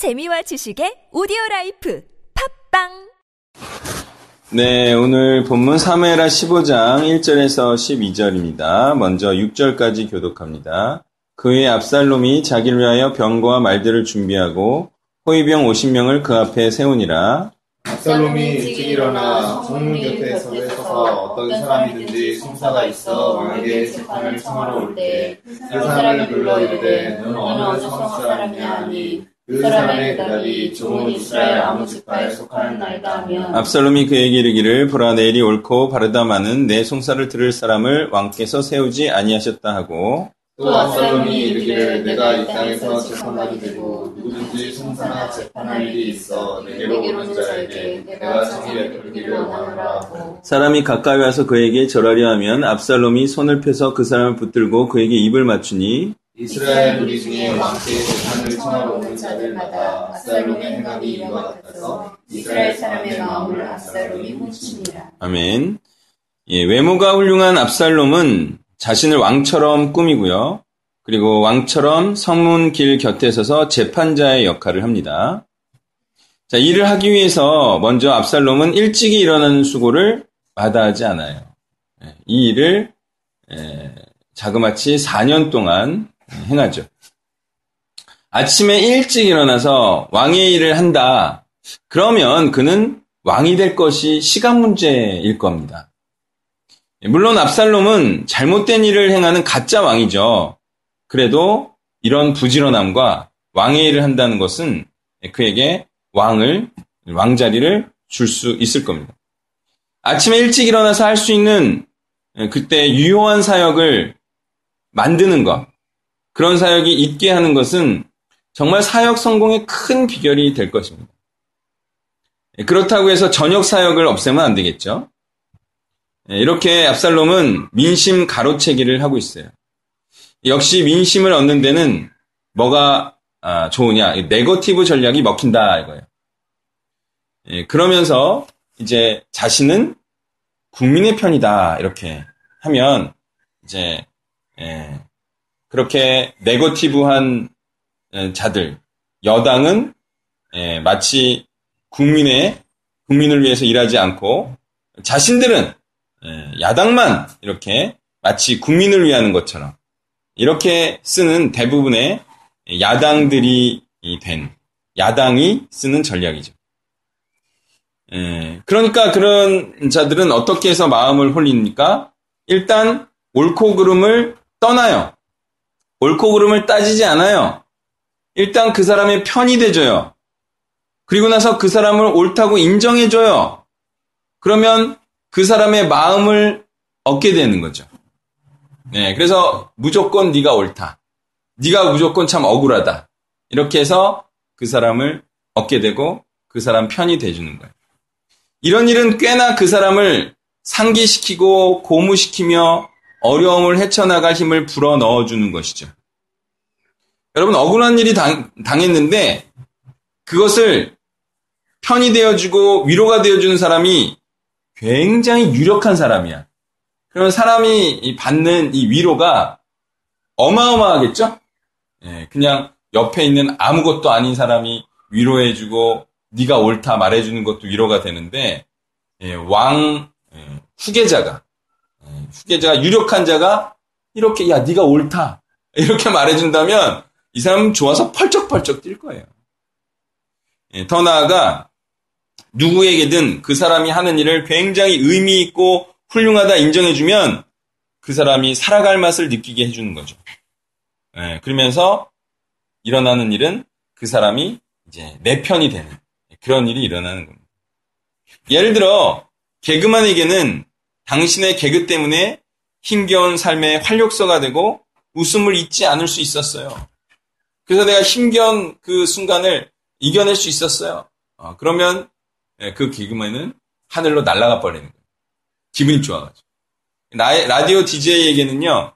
재미와 지식의 오디오 life 팟빵 네, 오늘 본문 사무엘하 15장 1절에서 12절입니다. 먼저 6절까지 교독합니다. 그 후에 압살롬이 자기를 위하여 병거와 말들을 준비하고 호위병 50명을 그 앞에 세우니라. 압살롬이 일찍 일어나 성문 곁에 서서 어떤 사람이든지 송사가 있어 왕에게 재판을 청하러 올 때 그 사람을 불러 이르되 너는 어느 성읍 사람이냐 하니 그 사람의 대답이 좋은 이스라엘 아무 지파에 속하는 나이다 하면 압살롬이 그에게 이르기를 보라 내일이 옳고 바르다마는 내 송사를 들을 사람을 왕께서 세우지 아니하셨다 하고 또 압살롬이 이르기를 내가 이 땅에서 재판관이 되고 누구든지 송사나 재판할 일이 있어 내게로 오는 자에게 내가 정의 베풀기를 원하노라 하고 사람이 가까이 와서 그에게 절하려 하면 압살롬이 손을 펴서 그 사람을 붙들고 그에게 입을 맞추니 이스라엘 무리 중에 왕께 재판을 청하러 오는 자들마다 압살롬의 행함이 이와 같아서 이스라엘 사람의 마음을 압살롬이 훔치니라. 아멘. 예, 외모가 훌륭한 압살롬은 자신을 왕처럼 꾸미고요. 그리고 왕처럼 성문 길 곁에 서서 재판자의 역할을 합니다. 자, 일을 하기 위해서 먼저 압살롬은 일찍이 일어나는 수고를 마다하지 않아요. 예, 이 일을 예, 자그마치 4년 동안 행하죠. 아침에 일찍 일어나서 왕의 일을 한다. 그러면 그는 왕이 될 것이 시간 문제일 겁니다. 물론 압살롬은 잘못된 일을 행하는 가짜 왕이죠. 그래도 이런 부지런함과 왕의 일을 한다는 것은 그에게 왕을, 왕자리를 줄 수 있을 겁니다. 아침에 일찍 일어나서 할 수 있는 그때 유효한 사역을 만드는 것, 그런 사역이 있게 하는 것은 정말 사역 성공의 큰 비결이 될 것입니다. 그렇다고 해서 저녁 사역을 없애면 안 되겠죠. 이렇게 압살롬은 민심 가로채기를 하고 있어요. 역시 민심을 얻는 데는 뭐가 좋으냐? 네거티브 전략이 먹힌다 이거예요. 그러면서 이제 자신은 국민의 편이다 이렇게 하면 이제 그렇게 네거티브한 자들 여당은 마치 국민의 국민을 위해서 일하지 않고 자신들은 야당만 이렇게 마치 국민을 위하는 것처럼 이렇게 쓰는 대부분의 야당들이 된 야당이 쓰는 전략이죠. 그러니까 그런 자들은 어떻게 해서 마음을 홀립니까? 일단 옳고 그름을 떠나요. 옳고 그름을 따지지 않아요. 일단 그 사람의 편이 돼줘요. 그리고 나서 그 사람을 옳다고 인정해줘요. 그러면 그 사람의 마음을 얻게 되는 거죠. 네, 그래서 무조건 네가 옳다. 네가 무조건 참 억울하다. 이렇게 해서 그 사람을 얻게 되고 그 사람 편이 돼주는 거예요. 이런 일은 꽤나 그 사람을 상기시키고 고무시키며 어려움을 헤쳐나갈 힘을 불어 넣어주는 것이죠. 여러분, 억울한 일이 당, 당했는데 그것을 편이 되어주고 위로가 되어주는 사람이 굉장히 유력한 사람이야. 그러면 사람이 받는 이 위로가 어마어마하겠죠? 예, 그냥 옆에 있는 아무것도 아닌 사람이 위로해주고 네가 옳다 말해주는 것도 위로가 되는데 예, 왕 예, 후계자가 예, 후계자가 유력한 자가 이렇게 야 네가 옳다 이렇게 말해준다면 이 사람은 좋아서 펄쩍펄쩍 뛸 거예요. 예, 더 나아가 누구에게든 그 사람이 하는 일을 굉장히 의미 있고 훌륭하다 인정해주면 그 사람이 살아갈 맛을 느끼게 해주는 거죠. 예, 그러면서 일어나는 일은 그 사람이 이제 내 편이 되는 그런 일이 일어나는 겁니다. 예를 들어 개그만에게는 당신의 개그 때문에 힘겨운 삶의 활력소가 되고 웃음을 잊지 않을 수 있었어요. 그래서 내가 힘겨운 그 순간을 이겨낼 수 있었어요. 어, 그러면 그 개그맨은 하늘로 날아가 버리는 거예요. 기분이 좋아가지고. 라디오 DJ에게는요,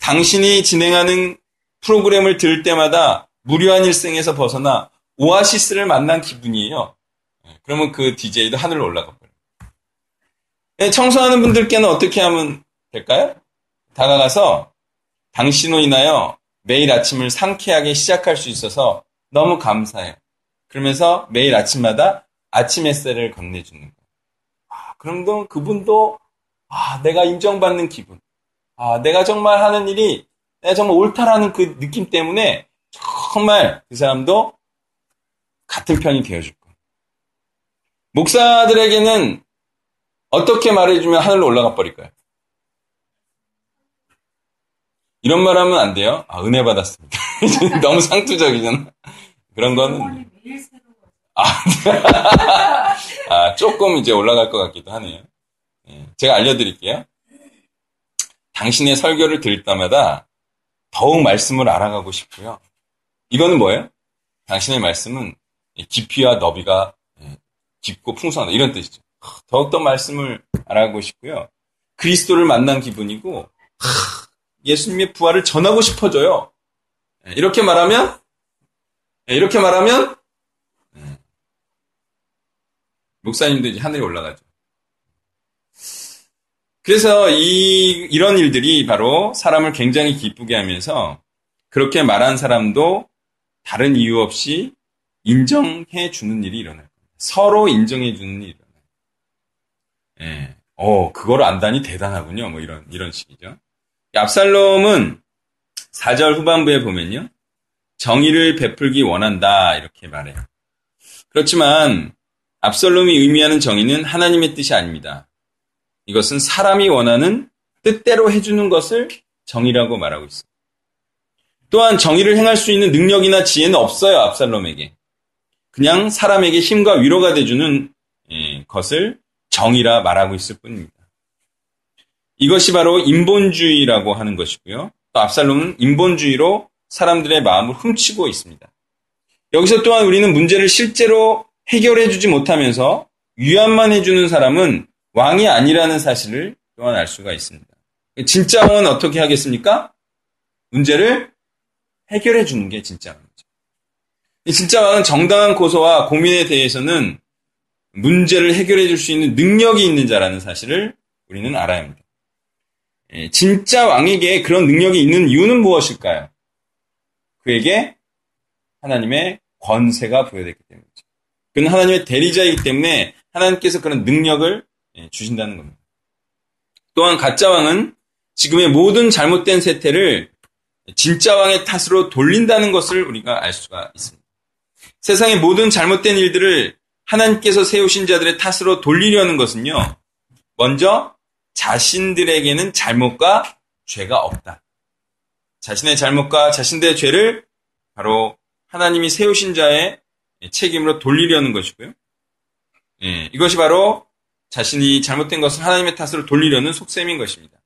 당신이 진행하는 프로그램을 들을 때마다 무료한 일생에서 벗어나 오아시스를 만난 기분이에요. 그러면 그 DJ도 하늘로 올라가 버려요. 청소하는 분들께는 어떻게 하면 될까요? 다가가서 당신으로 인하여 매일 아침을 상쾌하게 시작할 수 있어서 너무 감사해요. 그러면서 매일 아침마다 아침 햇살을 건네주는 거예요. 아, 그럼 그분도 아, 내가 인정받는 기분. 아, 내가 정말 하는 일이 내가 정말 옳다라는 그 느낌 때문에 정말 그 사람도 같은 편이 되어줄 거예요. 목사들에게는 어떻게 말해주면 하늘로 올라가 버릴까요? 이런 말 하면 안 돼요. 아, 은혜 받았습니다. 너무 상투적이잖아. 그런 거는. 아, 아, 조금 이제 올라갈 것 같기도 하네요. 예, 제가 알려드릴게요. 당신의 설교를 들을 때마다 더욱 말씀을 알아가고 싶고요. 이거는 뭐예요? 당신의 말씀은 깊이와 너비가 예, 깊고 풍성하다. 이런 뜻이죠. 더욱더 말씀을 알아가고 싶고요. 그리스도를 만난 기분이고, 예수님의 부활을 전하고 싶어져요. 예, 이렇게 말하면, 예, 이렇게 말하면, 예, 목사님도 이제 하늘에 올라가죠. 그래서 이, 이런 일들이 바로 사람을 굉장히 기쁘게 하면서 그렇게 말한 사람도 다른 이유 없이 인정해 주는 일이 일어나요. 서로 인정해 주는 일어나요. 예. 어, 그걸 안다니 대단하군요. 뭐 이런, 이런 식이죠. 압살롬은 4절 후반부에 보면요. 정의를 베풀기 원한다. 이렇게 말해요. 그렇지만 압살롬이 의미하는 정의는 하나님의 뜻이 아닙니다. 이것은 사람이 원하는 뜻대로 해주는 것을 정의라고 말하고 있습니다. 또한 정의를 행할 수 있는 능력이나 지혜는 없어요. 압살롬에게. 그냥 사람에게 힘과 위로가 돼주는 예, 것을 정의라 말하고 있을 뿐입니다. 이것이 바로 인본주의라고 하는 것이고요. 또 압살롬은 인본주의로 사람들의 마음을 훔치고 있습니다. 여기서 또한 우리는 문제를 실제로 해결해 주지 못하면서 위안만 해주는 사람은 왕이 아니라는 사실을 또한 알 수가 있습니다. 진짜 왕은 어떻게 하겠습니까? 문제를 해결해 주는 게 진짜 왕이죠. 진짜 왕은 정당한 고소와 고민에 대해서는 문제를 해결해 줄 수 있는 능력이 있는 자라는 사실을 우리는 알아야 합니다. 예, 진짜 왕에게 그런 능력이 있는 이유는 무엇일까요? 그에게 하나님의 권세가 부여됐기 때문이죠. 그는 하나님의 대리자이기 때문에 하나님께서 그런 능력을 예, 주신다는 겁니다. 또한 가짜 왕은 지금의 모든 잘못된 세태를 진짜 왕의 탓으로 돌린다는 것을 우리가 알 수가 있습니다. 세상의 모든 잘못된 일들을 하나님께서 세우신 자들의 탓으로 돌리려는 것은요. 먼저 자신들에게는 잘못과 죄가 없다. 자신의 잘못과 자신들의 죄를 바로 하나님이 세우신 자의 책임으로 돌리려는 것이고요. 예, 이것이 바로 자신이 잘못된 것을 하나님의 탓으로 돌리려는 속셈인 것입니다.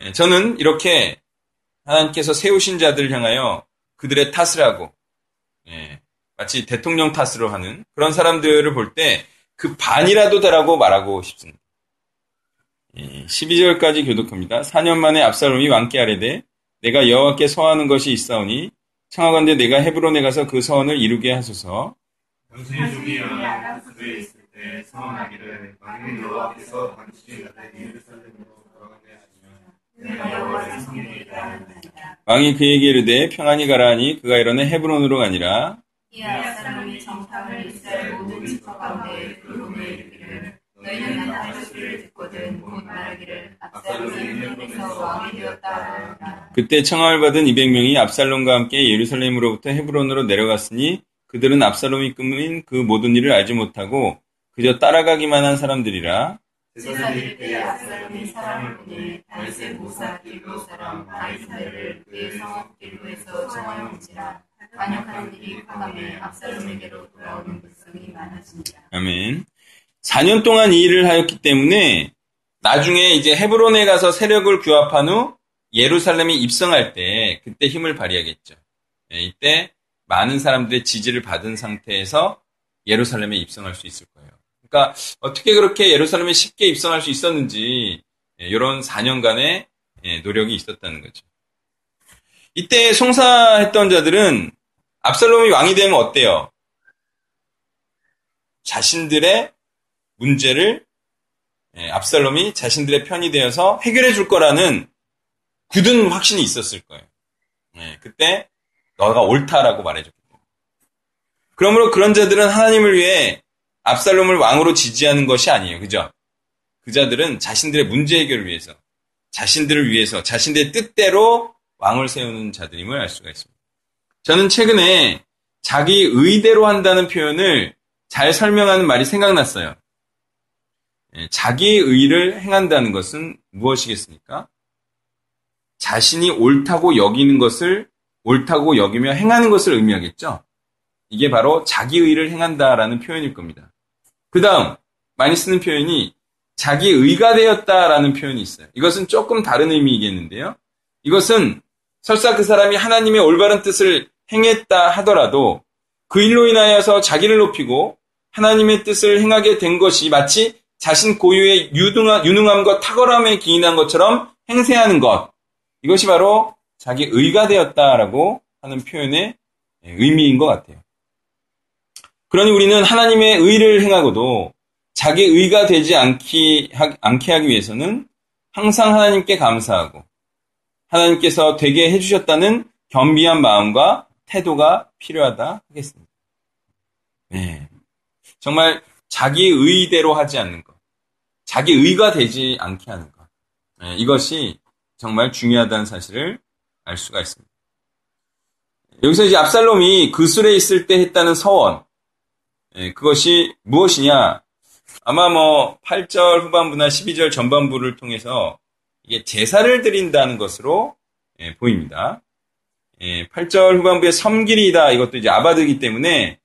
예, 저는 이렇게 하나님께서 세우신 자들을 향하여 그들의 탓을 하고 예, 마치 대통령 탓으로 하는 그런 사람들을 볼 때 그 반이라도 되라고 말하고 싶습니다. 12절까지 예, 교독합니다. 4년 만에 압살롬이 왕께 아래되 내가 여호와께 서하는 것이 있사오니 청하건대 내가 헤브론에 가서 그 서원을 이루게 하소서. 당신의 종이 일어나 그에 있을 때 서원하기를 만일 여호와께서 당신이 나를 예루살렘으로 돌아가게 하시면 왕이 그에게 이르되 평안히 가라 하니 그가 이러네 헤브론으로 가니라. 이 압살롬이 정탐을 이스라엘 모든 지파 가운데 그 rum에 이르기를 너희는 나의 소리를 듣거든 곧 말하기를 압살롬이 헤브론에서 왕이 되었다 그때 청함을 받은 200명이 압살롬과 함께 예루살렘으로부터 헤브론으로 내려갔으니 그들은 압살롬이 꾸민 그 모든 일을 알지 못하고 그저 따라가기만 한 사람들이라. 제사일 때 압살롬이 사람을 보내 다윗의 모사 길로 사람 아이사를 그의 성읍 길로에서 청하여 온지라 아멘. 4년 동안 이 일을 하였기 때문에 나중에 이제 헤브론에 가서 세력을 규합한 후 예루살렘에 입성할 때 그때 힘을 발휘하겠죠. 예, 이때 많은 사람들의 지지를 받은 상태에서 예루살렘에 입성할 수 있을 거예요. 그러니까 어떻게 그렇게 예루살렘에 쉽게 입성할 수 있었는지 이런 예, 4년간의 예, 노력이 있었다는 거죠. 이때 송사했던 자들은 압살롬이 왕이 되면 어때요? 자신들의 문제를 예, 압살롬이 자신들의 편이 되어서 해결해 줄 거라는 굳은 확신이 있었을 거예요. 그때 너가 옳다라고 말해줬기 때문에. 그러므로 그런 자들은 하나님을 위해 압살롬을 왕으로 지지하는 것이 아니에요. 그죠? 그 자들은 자신들의 문제 해결을 위해서, 자신들을 위해서, 자신들의 뜻대로 왕을 세우는 자들임을 알 수가 있습니다. 저는 최근에 자기 의대로 한다는 표현을 잘 설명하는 말이 생각났어요. 예, 자기 의를 행한다는 것은 무엇이겠습니까? 자신이 옳다고 여기는 것을 옳다고 여기며 행하는 것을 의미하겠죠? 이게 바로 자기 의를 행한다라는 표현일 겁니다. 그 다음, 많이 쓰는 표현이 자기 의가 되었다라는 표현이 있어요. 이것은 조금 다른 의미이겠는데요. 이것은 설사 그 사람이 하나님의 올바른 뜻을 행했다 하더라도 그 일로 인하여서 자기를 높이고 하나님의 뜻을 행하게 된 것이 마치 자신 고유의 유능함 과 탁월함에 기인한 것처럼 행세하는 것. 이것이 바로 자기 의가 되었다라고 하는 표현의 의미인 것 같아요. 그러니 우리는 하나님의 의를 행하고도 자기 의가 되지 않기, 않게 하기 위해서는 항상 하나님께 감사하고 하나님께서 되게 해주셨다는 겸비한 마음과 태도가 필요하다 하겠습니다. 네. 정말 자기 의대로 하지 않는 것, 자기 의가 되지 않게 하는 것. 네, 이것이 정말 중요하다는 사실을 알 수가 있습니다. 여기서 이제 압살롬이 그술에 있을 때 했다는 서원, 네, 그것이 무엇이냐? 아마 뭐 8절 후반부나 12절 전반부를 통해서 이게 제사를 드린다는 것으로 예, 보입니다. 예, 8절 후반부에 섬기리다 이것도 이제 아바드이기 때문에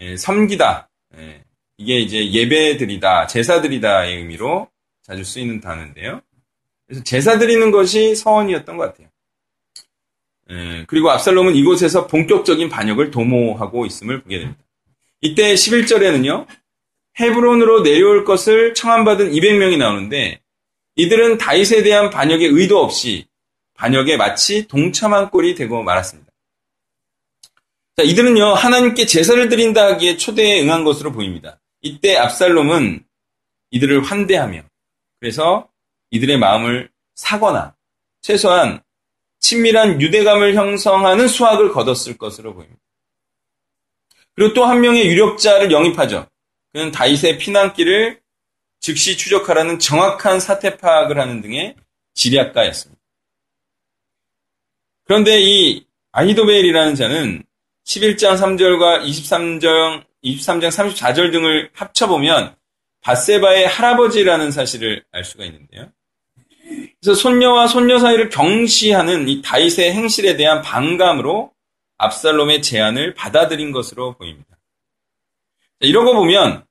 예, 섬기다 예, 이게 이제 예배드리다 제사드리다의 의미로 자주 쓰이는 단어인데요. 그래서 제사 드리는 것이 서원이었던 것 같아요. 예, 그리고 압살롬은 이곳에서 본격적인 반역을 도모하고 있음을 보게 됩니다. 이때 11절에는요. 헤브론으로 내려올 것을 청함받은 200명이 나오는데 이들은 다윗에 대한 반역의 의도 없이 반역에 마치 동참한 꼴이 되고 말았습니다. 자, 이들은요, 하나님께 제사를 드린다 하기에 초대에 응한 것으로 보입니다. 이때 압살롬은 이들을 환대하며, 그래서 이들의 마음을 사거나, 최소한 친밀한 유대감을 형성하는 수학을 거뒀을 것으로 보입니다. 그리고 또 한 명의 유력자를 영입하죠. 그는 다윗의 피난길을 즉시 추적하라는 정확한 사태 파악을 하는 등의 지략가였습니다. 그런데 이 아히도벨이라는 자는 11장 3절과 23장, 23장 34절 등을 합쳐보면 바세바의 할아버지라는 사실을 알 수가 있는데요. 그래서 손녀와 손녀 사이를 경시하는 이 다윗의 행실에 대한 반감으로 압살롬의 제안을 받아들인 것으로 보입니다. 거 보면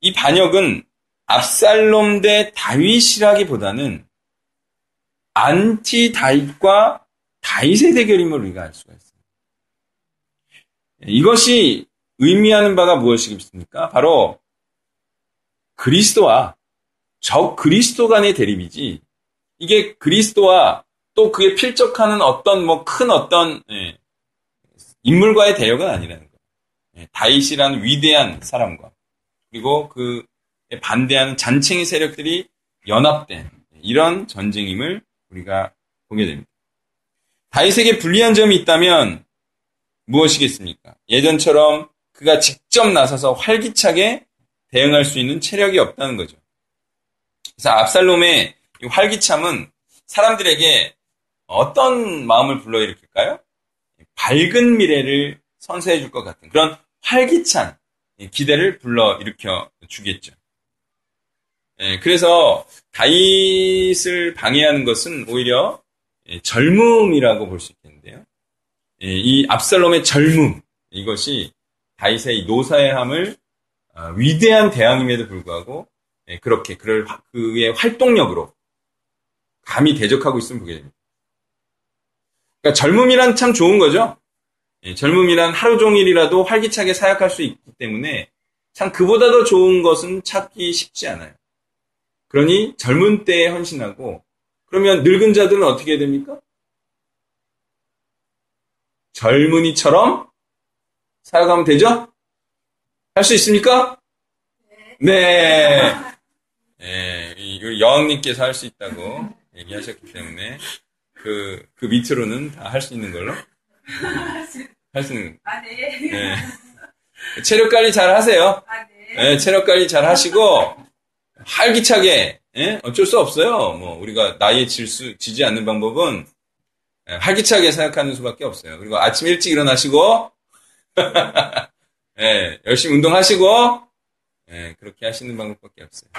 이 반역은 압살롬 대 다윗이라기보다는 안티 다윗과 다윗의 대결임을 우리가 알 수가 있습니다. 이것이 의미하는 바가 무엇이겠습니까? 바로 그리스도와 적 그리스도 간의 대립이지 이게 그리스도와 또 그에 필적하는 어떤 뭐 큰 어떤 예, 인물과의 대역은 아니라는 거예요. 예, 다윗이라는 위대한 사람과 그리고 그 반대하는 잔챙이 세력들이 연합된 이런 전쟁임을 우리가 보게 됩니다. 다윗에게 불리한 점이 있다면 무엇이겠습니까? 예전처럼 그가 직접 나서서 활기차게 대응할 수 있는 체력이 없다는 거죠. 그래서 압살롬의 활기참은 사람들에게 어떤 마음을 불러일으킬까요? 밝은 미래를 선사해 줄 것 같은 그런 활기찬 기대를 불러일으켜 주겠죠. 예, 그래서 다윗을 방해하는 것은 오히려 예, 젊음이라고 볼 수 있겠는데요. 예, 이 압살롬의 젊음 이것이 다윗의 노사의함을 어, 위대한 대항임에도 불구하고 그렇게 그를 그의 활동력으로 감히 대적하고 있으면 보게 됩니다. 그러니까 젊음이란 참 좋은 거죠. 젊음이란 하루 종일이라도 활기차게 사역할 수 있기 때문에 참 그보다 더 좋은 것은 찾기 쉽지 않아요. 그러니 젊은 때에 헌신하고 그러면 늙은 자들은 어떻게 됩니까? 젊은이처럼 살아가면 되죠? 할 수 있습니까? 네. 네. 네. 여왕님께서 할 수 있다고 얘기하셨기 때문에 그, 그 밑으로는 다 할 수 있는 걸로? 할 수 있는. 아, 네. 네. 체력 관리 잘 하세요. 아, 네. 예, 체력 관리 잘 하시고 활기차게 예? 어쩔 수 없어요. 뭐 우리가 나이에 질 수, 지지 않는 방법은 예, 활기차게 생각하는 수밖에 없어요. 그리고 아침 일찍 일어나시고 예, 열심히 운동하시고 예, 그렇게 하시는 방법밖에 없어요.